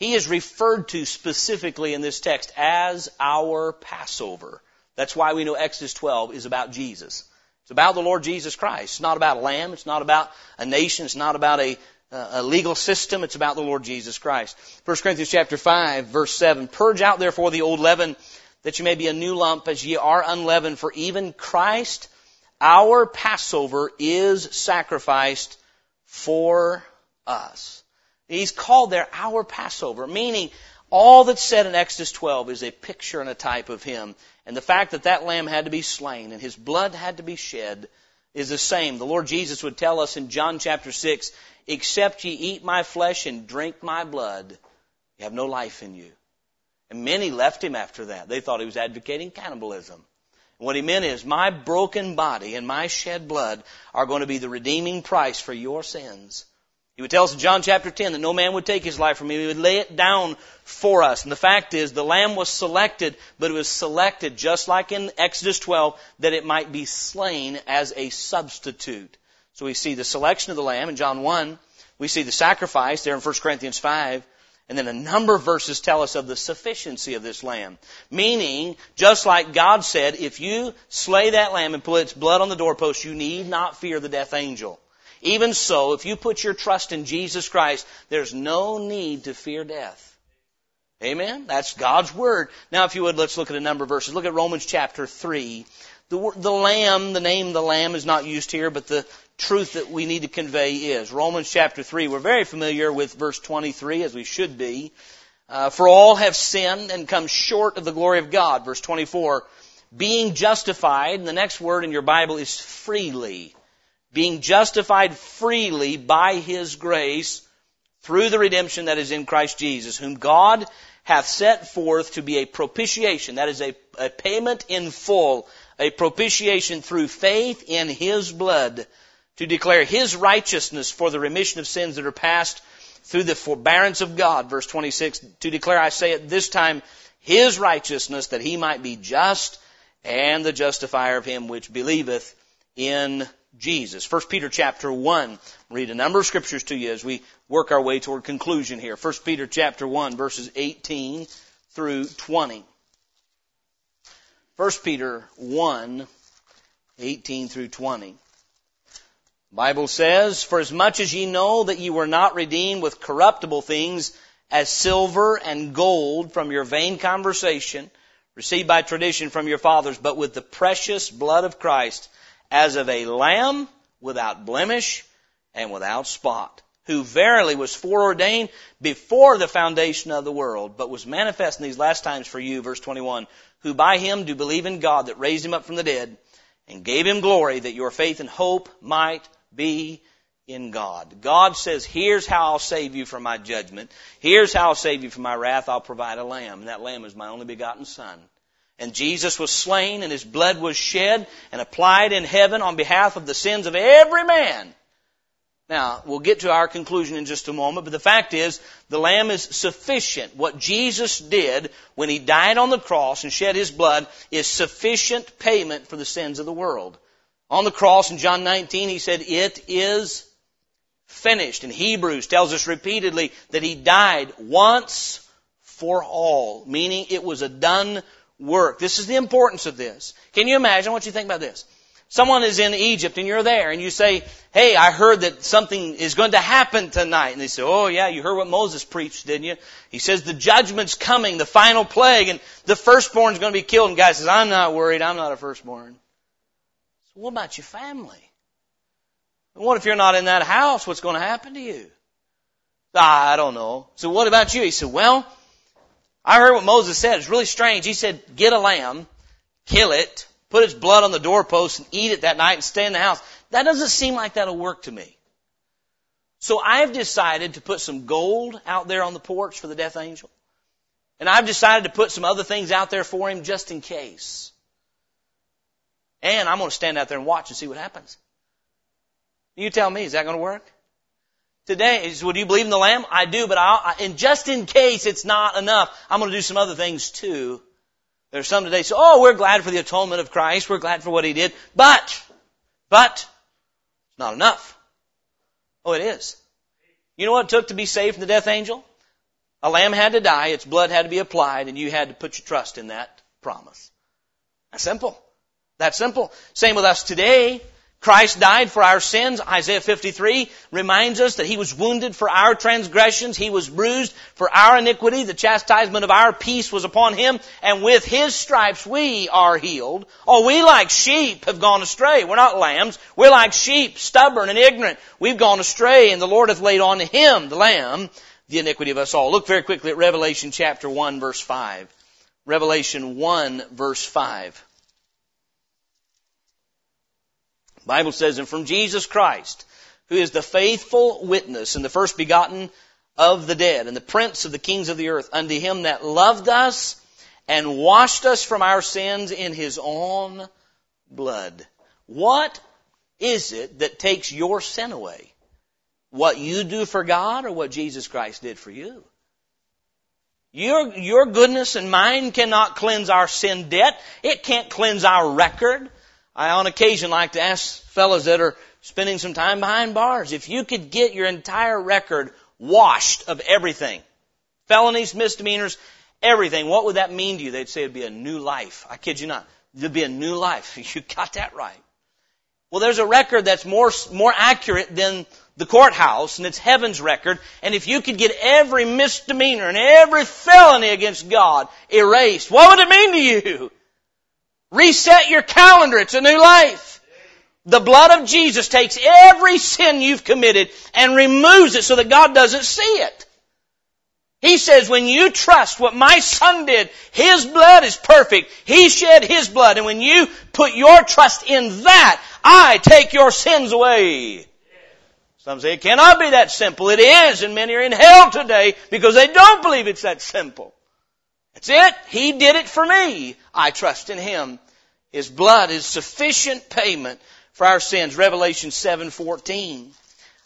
He is referred to specifically in this text as our Passover. That's why we know Exodus 12 is about Jesus. It's about the Lord Jesus Christ. It's not about a lamb. It's not about a nation. It's not about a, a legal system. It's about the Lord Jesus Christ. 1 Corinthians chapter 5 verse 7. Purge out therefore the old leaven that you may be a new lump as ye are unleavened. For even Christ, our Passover, is sacrificed for us. He's called there our Passover, meaning all that's said in Exodus 12 is a picture and a type of Him. And the fact that that lamb had to be slain and His blood had to be shed is the same. The Lord Jesus would tell us in John chapter 6, except ye eat my flesh and drink my blood, you have no life in you. And many left him after that. They thought he was advocating cannibalism. What he meant is, my broken body and my shed blood are going to be the redeeming price for your sins. He would tell us in John chapter 10 that no man would take his life from him. He would lay it down for us. And the fact is, the lamb was selected, but it was selected just like in Exodus 12 that it might be slain as a substitute. So we see the selection of the lamb in John 1. We see the sacrifice there in 1 Corinthians 5. And then a number of verses tell us of the sufficiency of this lamb. Meaning, just like God said, if you slay that lamb and put its blood on the doorpost, you need not fear the death angel. Even so, if you put your trust in Jesus Christ, there's no need to fear death. Amen? That's God's Word. Now, if you would, let's look at a number of verses. Look at Romans chapter 3. The, the lamb, the name of the lamb is not used here, but the truth that we need to convey is. Romans chapter 3, we're very familiar with verse 23, as we should be. Uh, for all have sinned and come short of the glory of God. Verse 24, being justified, and the next word in your Bible is freely. Being justified freely by His grace through the redemption that is in Christ Jesus, whom God hath set forth to be a propitiation, that is a, a payment in full, a propitiation through faith in His blood, to declare His righteousness for the remission of sins that are past through the forbearance of God. Verse 26, to declare, I say at this time, His righteousness that He might be just and the justifier of him which believeth in Jesus. 1 Peter chapter 1. Read a number of scriptures to you as we work our way toward conclusion here. 1 Peter chapter 1 verses 18 through 20. 1 Peter 1, 18 through 20. Bible says, For as much as ye know that ye were not redeemed with corruptible things, as silver and gold from your vain conversation, received by tradition from your fathers, but with the precious blood of Christ, as of a lamb without blemish and without spot, who verily was foreordained before the foundation of the world, but was manifest in these last times for you, verse 21, who by him do believe in God that raised him up from the dead and gave him glory that your faith and hope might be in God. God says, here's how I'll save you from my judgment. Here's how I'll save you from my wrath. I'll provide a lamb. And that lamb is my only begotten son. And Jesus was slain and his blood was shed and applied in heaven on behalf of the sins of every man. Now, we'll get to our conclusion in just a moment, but the fact is, the Lamb is sufficient. What Jesus did when He died on the cross and shed His blood is sufficient payment for the sins of the world. On the cross in John 19, he said, it is finished. And Hebrews tells us repeatedly that he died once for all, meaning it was a done work. This is the importance of this. Can you imagine what you think about this? Someone is in Egypt and you're there and you say, Hey, I heard that something is going to happen tonight. And they say, Oh yeah, you heard what Moses preached, didn't you? He says the judgment's coming, the final plague, and the firstborn's going to be killed. And guy says, I'm not worried, I'm not a firstborn. So what about your family? What if you're not in that house? What's going to happen to you? I don't know. So what about you? He said, well, I heard what Moses said. It's really strange. He said, get a lamb, kill it, put its blood on the doorpost and eat it that night and stay in the house. That doesn't seem like that'll work to me. So I've decided to put some gold out there on the porch for the death angel. And I've decided to put some other things out there for him just in case. And I'm going to stand out there and watch and see what happens. You tell me, is that going to work? Today, is, would you believe in the Lamb? I do, but I'll, and just in case it's not enough, I'm going to do some other things too. There's some today say, oh, we're glad for the atonement of Christ. We're glad for what He did. But, but, it's not enough. Oh, it is. You know what it took to be saved from the death angel? A lamb had to die, its blood had to be applied, and you had to put your trust in that promise. That's simple. That simple. Same with us today. Christ died for our sins. Isaiah 53 reminds us that He was wounded for our transgressions. He was bruised for our iniquity. The chastisement of our peace was upon Him. And with His stripes we are healed. Oh, we like sheep have gone astray. We're not lambs. We're like sheep, stubborn and ignorant. We've gone astray and the Lord hath laid on Him, the Lamb, the iniquity of us all. Look very quickly at Revelation chapter 1 verse 5. Revelation 1 verse 5. Bible says, and from Jesus Christ, who is the faithful witness and the first begotten of the dead and the prince of the kings of the earth, unto him that loved us and washed us from our sins in his own blood. What is it that takes your sin away? what you do for God or what Jesus Christ did for you. Your, your goodness and mine cannot cleanse our sin debt. It can't cleanse our record. I on occasion like to ask fellows that are spending some time behind bars, if you could get your entire record washed of everything, felonies, misdemeanors, everything, what would that mean to you? They'd say it'd be a new life. I kid you not. It'd be a new life. <laughs> You got that right. Well, there's a record that's more, more accurate than the courthouse, and it's heaven's record. And if you could get every misdemeanor and every felony against God erased, what would it mean to you? Reset your calendar. It's a new life. The blood of Jesus takes every sin you've committed and removes it so that God doesn't see it. He says, when you trust what my son did, his blood is perfect. He shed his blood. And when you put your trust in that, I take your sins away. Some say it cannot be that simple. It is, and many are in hell today because they don't believe it's that simple. That's it. He did it for me. I trust in Him. His blood is sufficient payment for our sins. Revelation 7:14.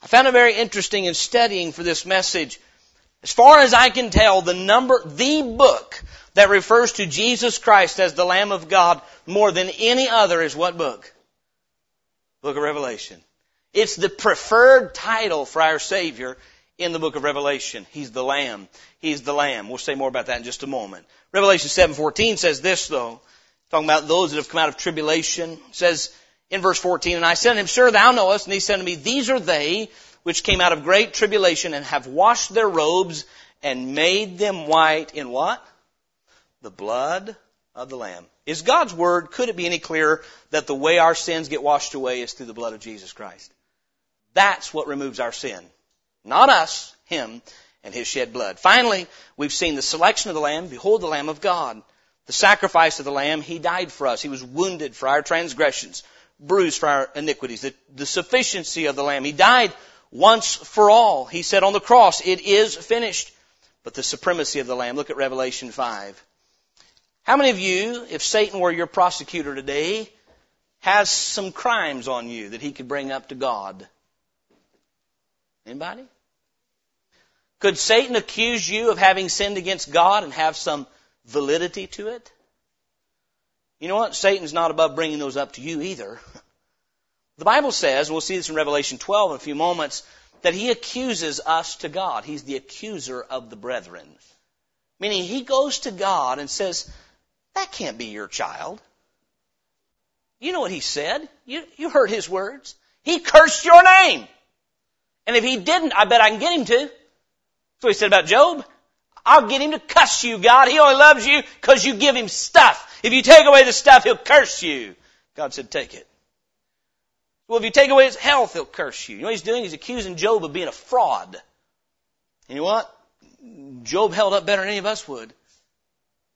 I found it very interesting in studying for this message. As far as I can tell, the number, the book that refers to Jesus Christ as the Lamb of God more than any other is what book? Book of Revelation. It's the preferred title for our Savior in the book of Revelation. He's the Lamb. He's the Lamb. We'll say more about that in just a moment. Revelation 7:14 says this though, talking about those that have come out of tribulation. says in verse 14, And I said to him, Sir, thou knowest. And he said to me, These are they which came out of great tribulation and have washed their robes and made them white in what? The blood of the Lamb. Is God's Word, could it be any clearer that the way our sins get washed away is through the blood of Jesus Christ? That's what removes our sin. Not us, Him, and His shed blood. Finally, we've seen the selection of the Lamb. Behold the Lamb of God. The sacrifice of the Lamb. He died for us. He was wounded for our transgressions, bruised for our iniquities. The, the sufficiency of the Lamb. He died once for all. He said on the cross, it is finished. But the supremacy of the Lamb. Look at Revelation 5. How many of you, if Satan were your prosecutor today, has some crimes on you that he could bring up to God? Anybody? Could Satan accuse you of having sinned against God and have some validity to it? You know what? Satan's not above bringing those up to you either. The Bible says, we'll see this in Revelation 12 in a few moments, that he accuses us to God. He's the accuser of the brethren. Meaning he goes to God and says, that can't be your child. You know what he said. You, you heard his words. He cursed your name. And if he didn't, I bet I can get him to. That's what he said about Job. I'll get him to cuss you, God. He only loves you because you give him stuff. If you take away the stuff, he'll curse you. God said, take it. Well, if you take away his health, he'll curse you. You know what he's doing? He's accusing Job of being a fraud. And you know what? Job held up better than any of us would.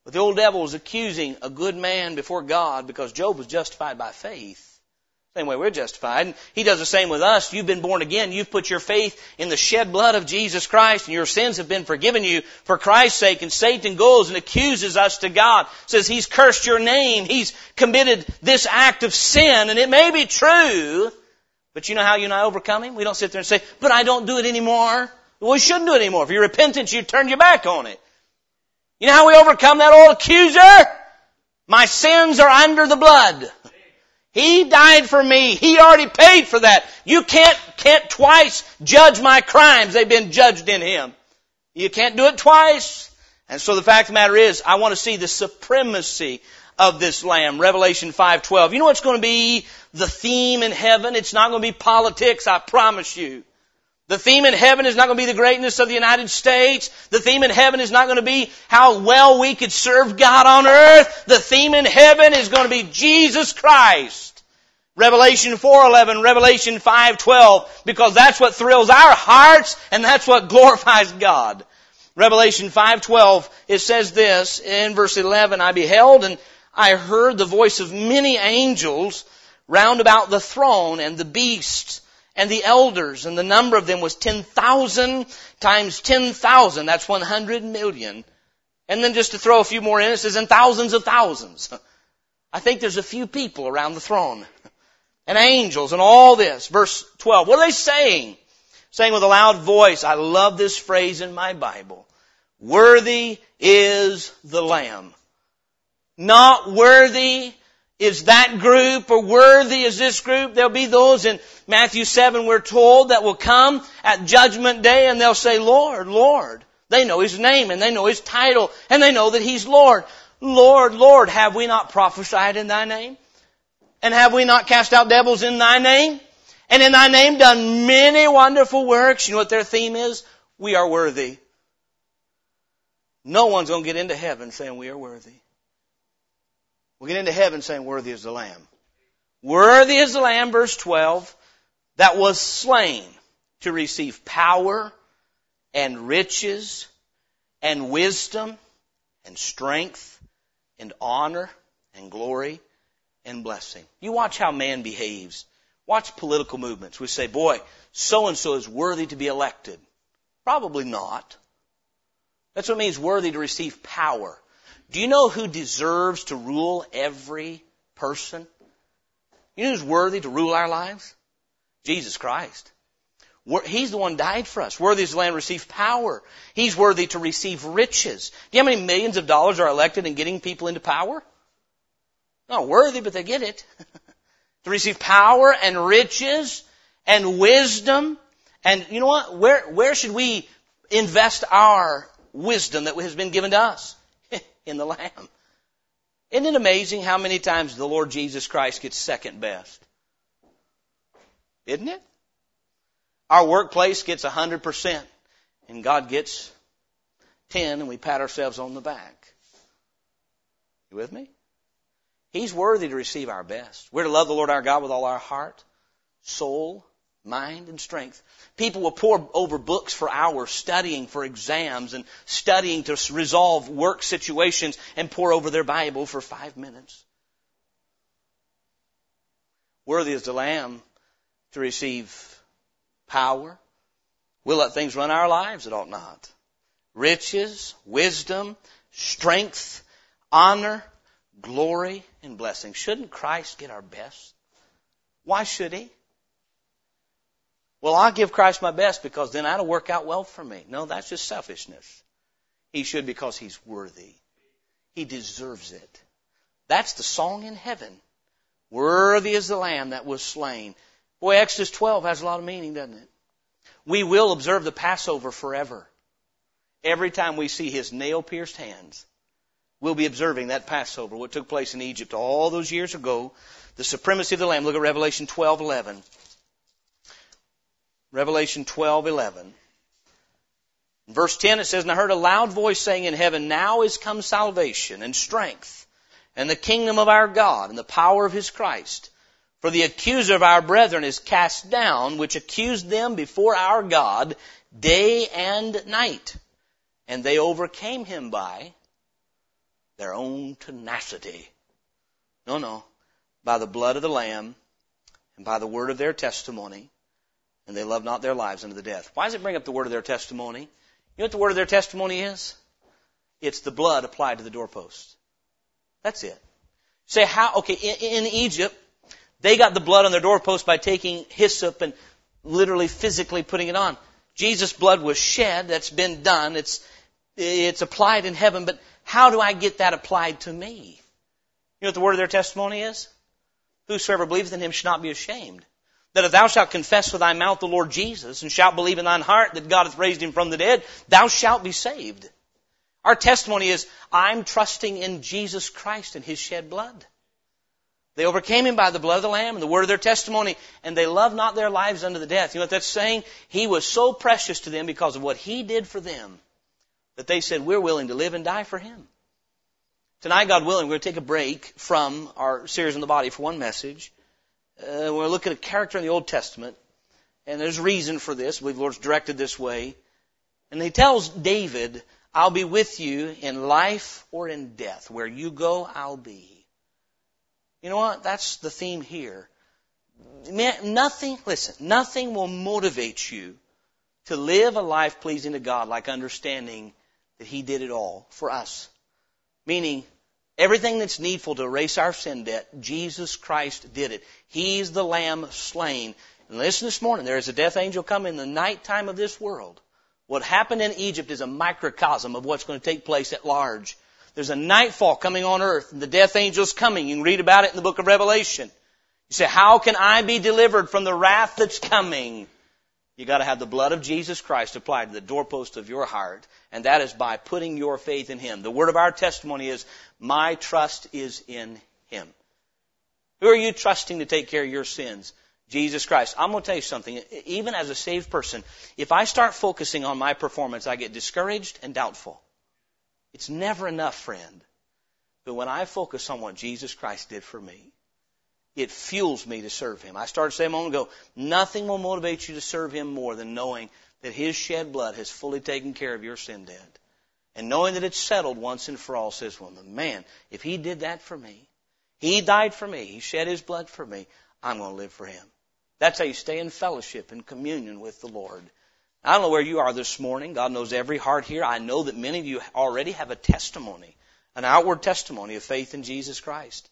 But the old devil was accusing a good man before God because Job was justified by faith. Same way we're justified. And he does the same with us. You've been born again. You've put your faith in the shed blood of Jesus Christ and your sins have been forgiven you for Christ's sake. And Satan goes and accuses us to God. Says he's cursed your name. He's committed this act of sin. And it may be true. But you know how you and I overcome him? We don't sit there and say, but I don't do it anymore. Well, we shouldn't do it anymore. If you're repentant, you turn your back on it. You know how we overcome that old accuser? My sins are under the blood. He died for me. He already paid for that. You can't, can't twice judge my crimes. They've been judged in Him. You can't do it twice. And so the fact of the matter is, I want to see the supremacy of this Lamb. Revelation 5.12. You know what's going to be the theme in heaven? It's not going to be politics, I promise you. The theme in heaven is not going to be the greatness of the United States. The theme in heaven is not going to be how well we could serve God on earth. The theme in heaven is going to be Jesus Christ. Revelation 4:11, Revelation 5:12, because that's what thrills our hearts and that's what glorifies God. Revelation 5:12 it says this in verse 11, I beheld and I heard the voice of many angels round about the throne and the beast and the elders, and the number of them was 10,000 times 10,000. That's 100 million. And then just to throw a few more in, it says, and thousands of thousands. <laughs> I think there's a few people around the throne. <laughs> And angels and all this. Verse 12. What are they saying? saying with a loud voice, I love this phrase in my Bible, worthy is the Lamb. Not worthy is that group or worthy is this group. There'll be those in Matthew 7 we're told that will come at judgment day and they'll say, Lord, Lord. They know His name and they know His title and they know that He's Lord. Lord, Lord, have we not prophesied in Thy name? And have we not cast out devils in Thy name? And in Thy name done many wonderful works. You know what their theme is? We are worthy. No one's going to get into heaven saying we are worthy. We'll get into heaven saying, Worthy is the Lamb. Worthy is the Lamb, verse 12, that was slain to receive power and riches and wisdom and strength and honor and glory and blessing. You watch how man behaves. Watch political movements. We say, boy, so and so is worthy to be elected. Probably not. That's what it means worthy to receive power. Do you know who deserves to rule every person? You know who's worthy to rule our lives? Jesus Christ. He's the one died for us. Worthy is the Lamb receive power. He's worthy to receive riches. Do you know how many millions of dollars are elected in getting people into power? Not worthy, but they get it. <laughs> to receive power and riches and wisdom. And you know what? Where, where should we invest our wisdom that has been given to us? <laughs> in the Lamb. Isn't it amazing how many times the Lord Jesus Christ gets second best? Isn't it? Our workplace gets 100% and God gets 10 and we pat ourselves on the back. You with me? He's worthy to receive our best. We're to love the Lord our God with all our heart, soul, mind, and strength. People will pore over books for hours studying for exams and studying to resolve work situations and pore over their Bible for five minutes. Worthy is the Lamb to receive power. We'll let things run our lives, it ought not. Riches, wisdom, strength, honor, glory, and blessing. Shouldn't Christ get our best? Why should He? Well, I'll give Christ my best because then that'll work out well for me. No, that's just selfishness. He should because he's worthy. He deserves it. That's the song in heaven. Worthy is the lamb that was slain. Boy, Exodus 12 has a lot of meaning, doesn't it? We will observe the Passover forever. Every time we see his nail pierced hands, we'll be observing that Passover, what took place in Egypt all those years ago, the supremacy of the Lamb. Look at Revelation 12, 11. Revelation 12:11. verse 10 it says, And I heard a loud voice saying in heaven, Now is come salvation and strength and the kingdom of our God and the power of his Christ. For the accuser of our brethren is cast down, which accused them before our God day and night. And they overcame him by their own tenacity. No, no. By the blood of the Lamb and by the word of their testimony and they love not their lives unto the death. Why does it bring up the word of their testimony? You know what the word of their testimony is? It's the blood applied to the doorpost. That's it. Say how, okay, in, in Egypt, they got the blood on their doorpost by taking hyssop and literally physically putting it on. Jesus' blood was shed, that's been done, it's, it's applied in heaven, but how do I get that applied to me? You know what the word of their testimony is? Whosoever believes in him should not be ashamed that if thou shalt confess with thy mouth the Lord Jesus and shalt believe in thine heart that God hath raised him from the dead, thou shalt be saved. Our testimony is, I'm trusting in Jesus Christ and his shed blood. They overcame him by the blood of the Lamb and the word of their testimony, and they loved not their lives unto the death. You know what that's saying? He was so precious to them because of what he did for them that they said, We're willing to live and die for him. Tonight, God willing, we're going to take a break from our series on the body for one message. Uh, we're looking at a character in the Old Testament, and there's reason for this. The Lord's directed this way. And he tells David, I'll be with you in life or in death. Where you go, I'll be. You know what? That's the theme here. Nothing, listen, nothing will motivate you to live a life pleasing to God like understanding that He did it all for us. Meaning, Everything that's needful to erase our sin debt, Jesus Christ did it. He's the lamb slain. And listen this morning, there is a death angel coming in the nighttime of this world. What happened in Egypt is a microcosm of what's going to take place at large. There's a nightfall coming on earth and the death angel's coming. You can read about it in the book of Revelation. You say, how can I be delivered from the wrath that's coming? You gotta have the blood of Jesus Christ applied to the doorpost of your heart, and that is by putting your faith in Him. The word of our testimony is, my trust is in Him. Who are you trusting to take care of your sins? Jesus Christ. I'm going to tell you something. Even as a saved person, if I start focusing on my performance, I get discouraged and doubtful. It's never enough, friend. But when I focus on what Jesus Christ did for me, it fuels me to serve Him. I started saying a moment ago, nothing will motivate you to serve Him more than knowing that His shed blood has fully taken care of your sin debt. And knowing that it's settled once and for all says, well, man, if He did that for me, He died for me, He shed His blood for me, I'm going to live for Him. That's how you stay in fellowship and communion with the Lord. I don't know where you are this morning. God knows every heart here. I know that many of you already have a testimony, an outward testimony of faith in Jesus Christ.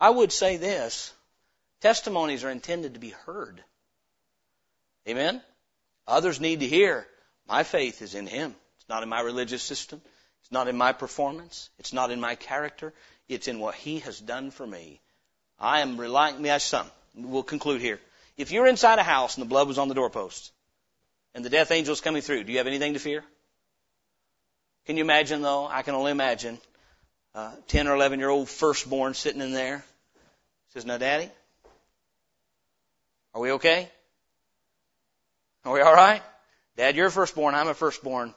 I would say this testimonies are intended to be heard. Amen? Others need to hear my faith is in Him. It's not in my religious system. It's not in my performance. It's not in my character. It's in what He has done for me. I am relying, me as some. We'll conclude here. If you're inside a house and the blood was on the doorpost and the death angel is coming through, do you have anything to fear? Can you imagine though? I can only imagine uh, 10 or 11 year old firstborn sitting in there. Says, now daddy, are we okay? Are we alright? Dad, you're a firstborn, I'm a firstborn.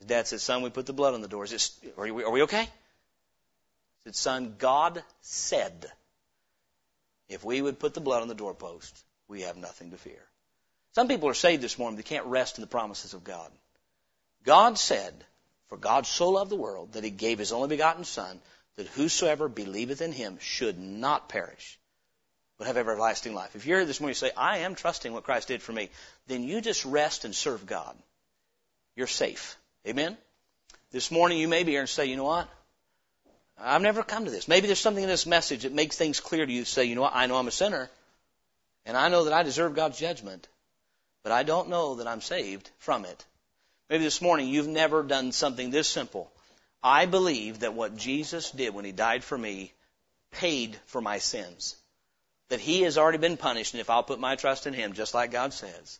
His dad says, son, we put the blood on the door. Is, are, we, are we okay? He said, son, God said, if we would put the blood on the doorpost, we have nothing to fear. Some people are saved this morning, but they can't rest in the promises of God. God said, For God so loved the world that he gave his only begotten Son, that whosoever believeth in him should not perish, but have everlasting life. If you're here this morning and say, I am trusting what Christ did for me, then you just rest and serve God. You're safe. Amen? This morning you may be here and say, you know what? I've never come to this. Maybe there's something in this message that makes things clear to you. Say, you know what? I know I'm a sinner. And I know that I deserve God's judgment, but I don't know that I'm saved from it. Maybe this morning you've never done something this simple. I believe that what Jesus did when He died for me paid for my sins. That He has already been punished, and if I'll put my trust in Him, just like God says,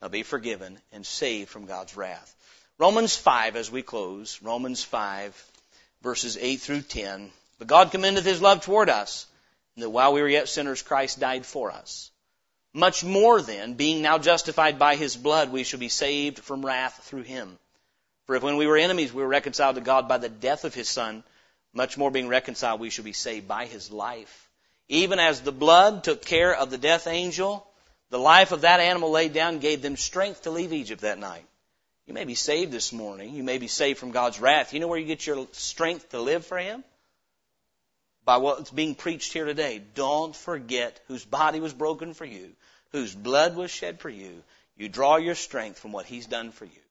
I'll be forgiven and saved from God's wrath. Romans 5 as we close. Romans 5 verses 8 through 10. But God commendeth His love toward us, and that while we were yet sinners, Christ died for us. Much more then, being now justified by his blood, we shall be saved from wrath through him. For if when we were enemies, we were reconciled to God by the death of his son, much more being reconciled, we shall be saved by his life. Even as the blood took care of the death angel, the life of that animal laid down gave them strength to leave Egypt that night. You may be saved this morning. You may be saved from God's wrath. You know where you get your strength to live for Him? By what's being preached here today. Don't forget whose body was broken for you whose blood was shed for you, you draw your strength from what he's done for you.